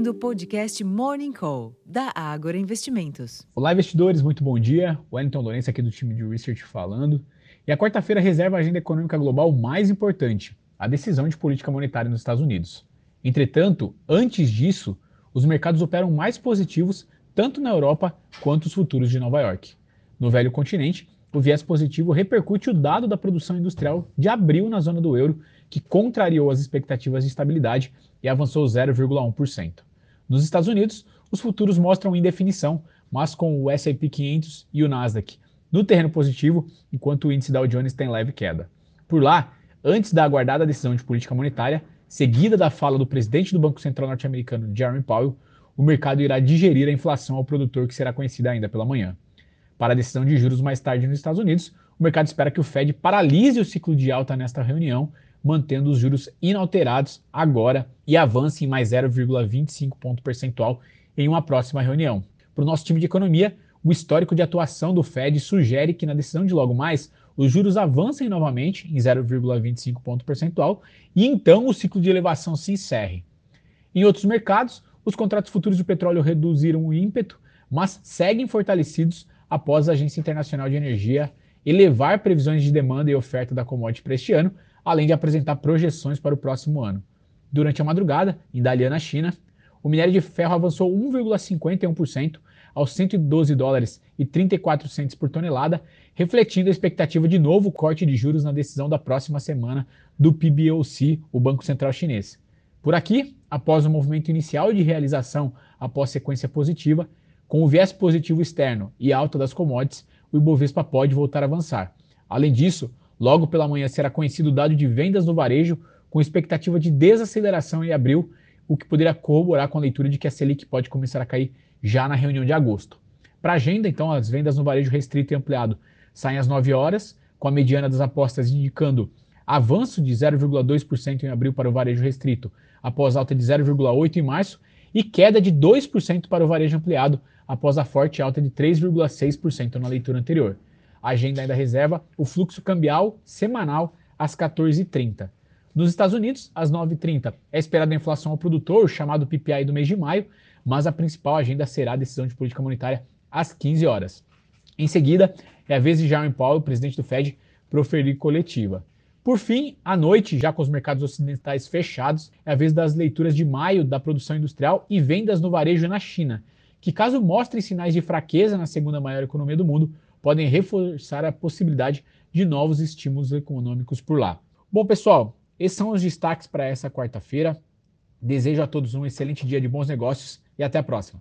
ouvindo o podcast Morning Call, da Ágora Investimentos. Olá, investidores, muito bom dia. Wellington Lourenço aqui do time de Research falando. E a quarta-feira reserva a agenda econômica global mais importante, a decisão de política monetária nos Estados Unidos. Entretanto, antes disso, os mercados operam mais positivos tanto na Europa quanto os futuros de Nova York. No velho continente, o viés positivo repercute o dado da produção industrial de abril na zona do euro, que contrariou as expectativas de estabilidade e avançou 0,1%. Nos Estados Unidos, os futuros mostram indefinição, mas com o S&P 500 e o Nasdaq no terreno positivo, enquanto o índice Dow Jones tem leve queda. Por lá, antes da aguardada decisão de política monetária, seguida da fala do presidente do Banco Central norte-americano Jeremy Powell, o mercado irá digerir a inflação ao produtor que será conhecida ainda pela manhã. Para a decisão de juros mais tarde nos Estados Unidos, o mercado espera que o Fed paralise o ciclo de alta nesta reunião mantendo os juros inalterados agora e avance em mais 0,25 ponto percentual em uma próxima reunião. Para o nosso time de economia, o histórico de atuação do Fed sugere que na decisão de logo mais, os juros avancem novamente em 0,25 ponto percentual e então o ciclo de elevação se encerre. Em outros mercados, os contratos futuros de petróleo reduziram o ímpeto, mas seguem fortalecidos após a Agência Internacional de Energia elevar previsões de demanda e oferta da commodity para este ano, além de apresentar projeções para o próximo ano. Durante a madrugada, em Dalian, na China, o minério de ferro avançou 1,51% aos 112 dólares e 34 centos por tonelada, refletindo a expectativa de novo corte de juros na decisão da próxima semana do PBOC, o Banco Central Chinês. Por aqui, após o movimento inicial de realização após sequência positiva, com o viés positivo externo e alta das commodities, o Ibovespa pode voltar a avançar. Além disso, Logo pela manhã será conhecido o dado de vendas no varejo, com expectativa de desaceleração em abril, o que poderia corroborar com a leitura de que a Selic pode começar a cair já na reunião de agosto. Para a agenda, então, as vendas no varejo restrito e ampliado saem às 9 horas, com a mediana das apostas indicando avanço de 0,2% em abril para o varejo restrito, após alta de 0,8% em março, e queda de 2% para o varejo ampliado, após a forte alta de 3,6% na leitura anterior. Agenda ainda reserva o fluxo cambial semanal às 14h30. Nos Estados Unidos, às 9h30, é esperada a inflação ao produtor, chamado PPI do mês de maio, mas a principal agenda será a decisão de política monetária às 15 horas. Em seguida, é a vez de Jerome Powell, presidente do Fed, proferir coletiva. Por fim, à noite, já com os mercados ocidentais fechados, é a vez das leituras de maio da produção industrial e vendas no varejo na China, que caso mostrem sinais de fraqueza na segunda maior economia do mundo, podem reforçar a possibilidade de novos estímulos econômicos por lá. Bom, pessoal, esses são os destaques para essa quarta-feira. Desejo a todos um excelente dia de bons negócios e até a próxima.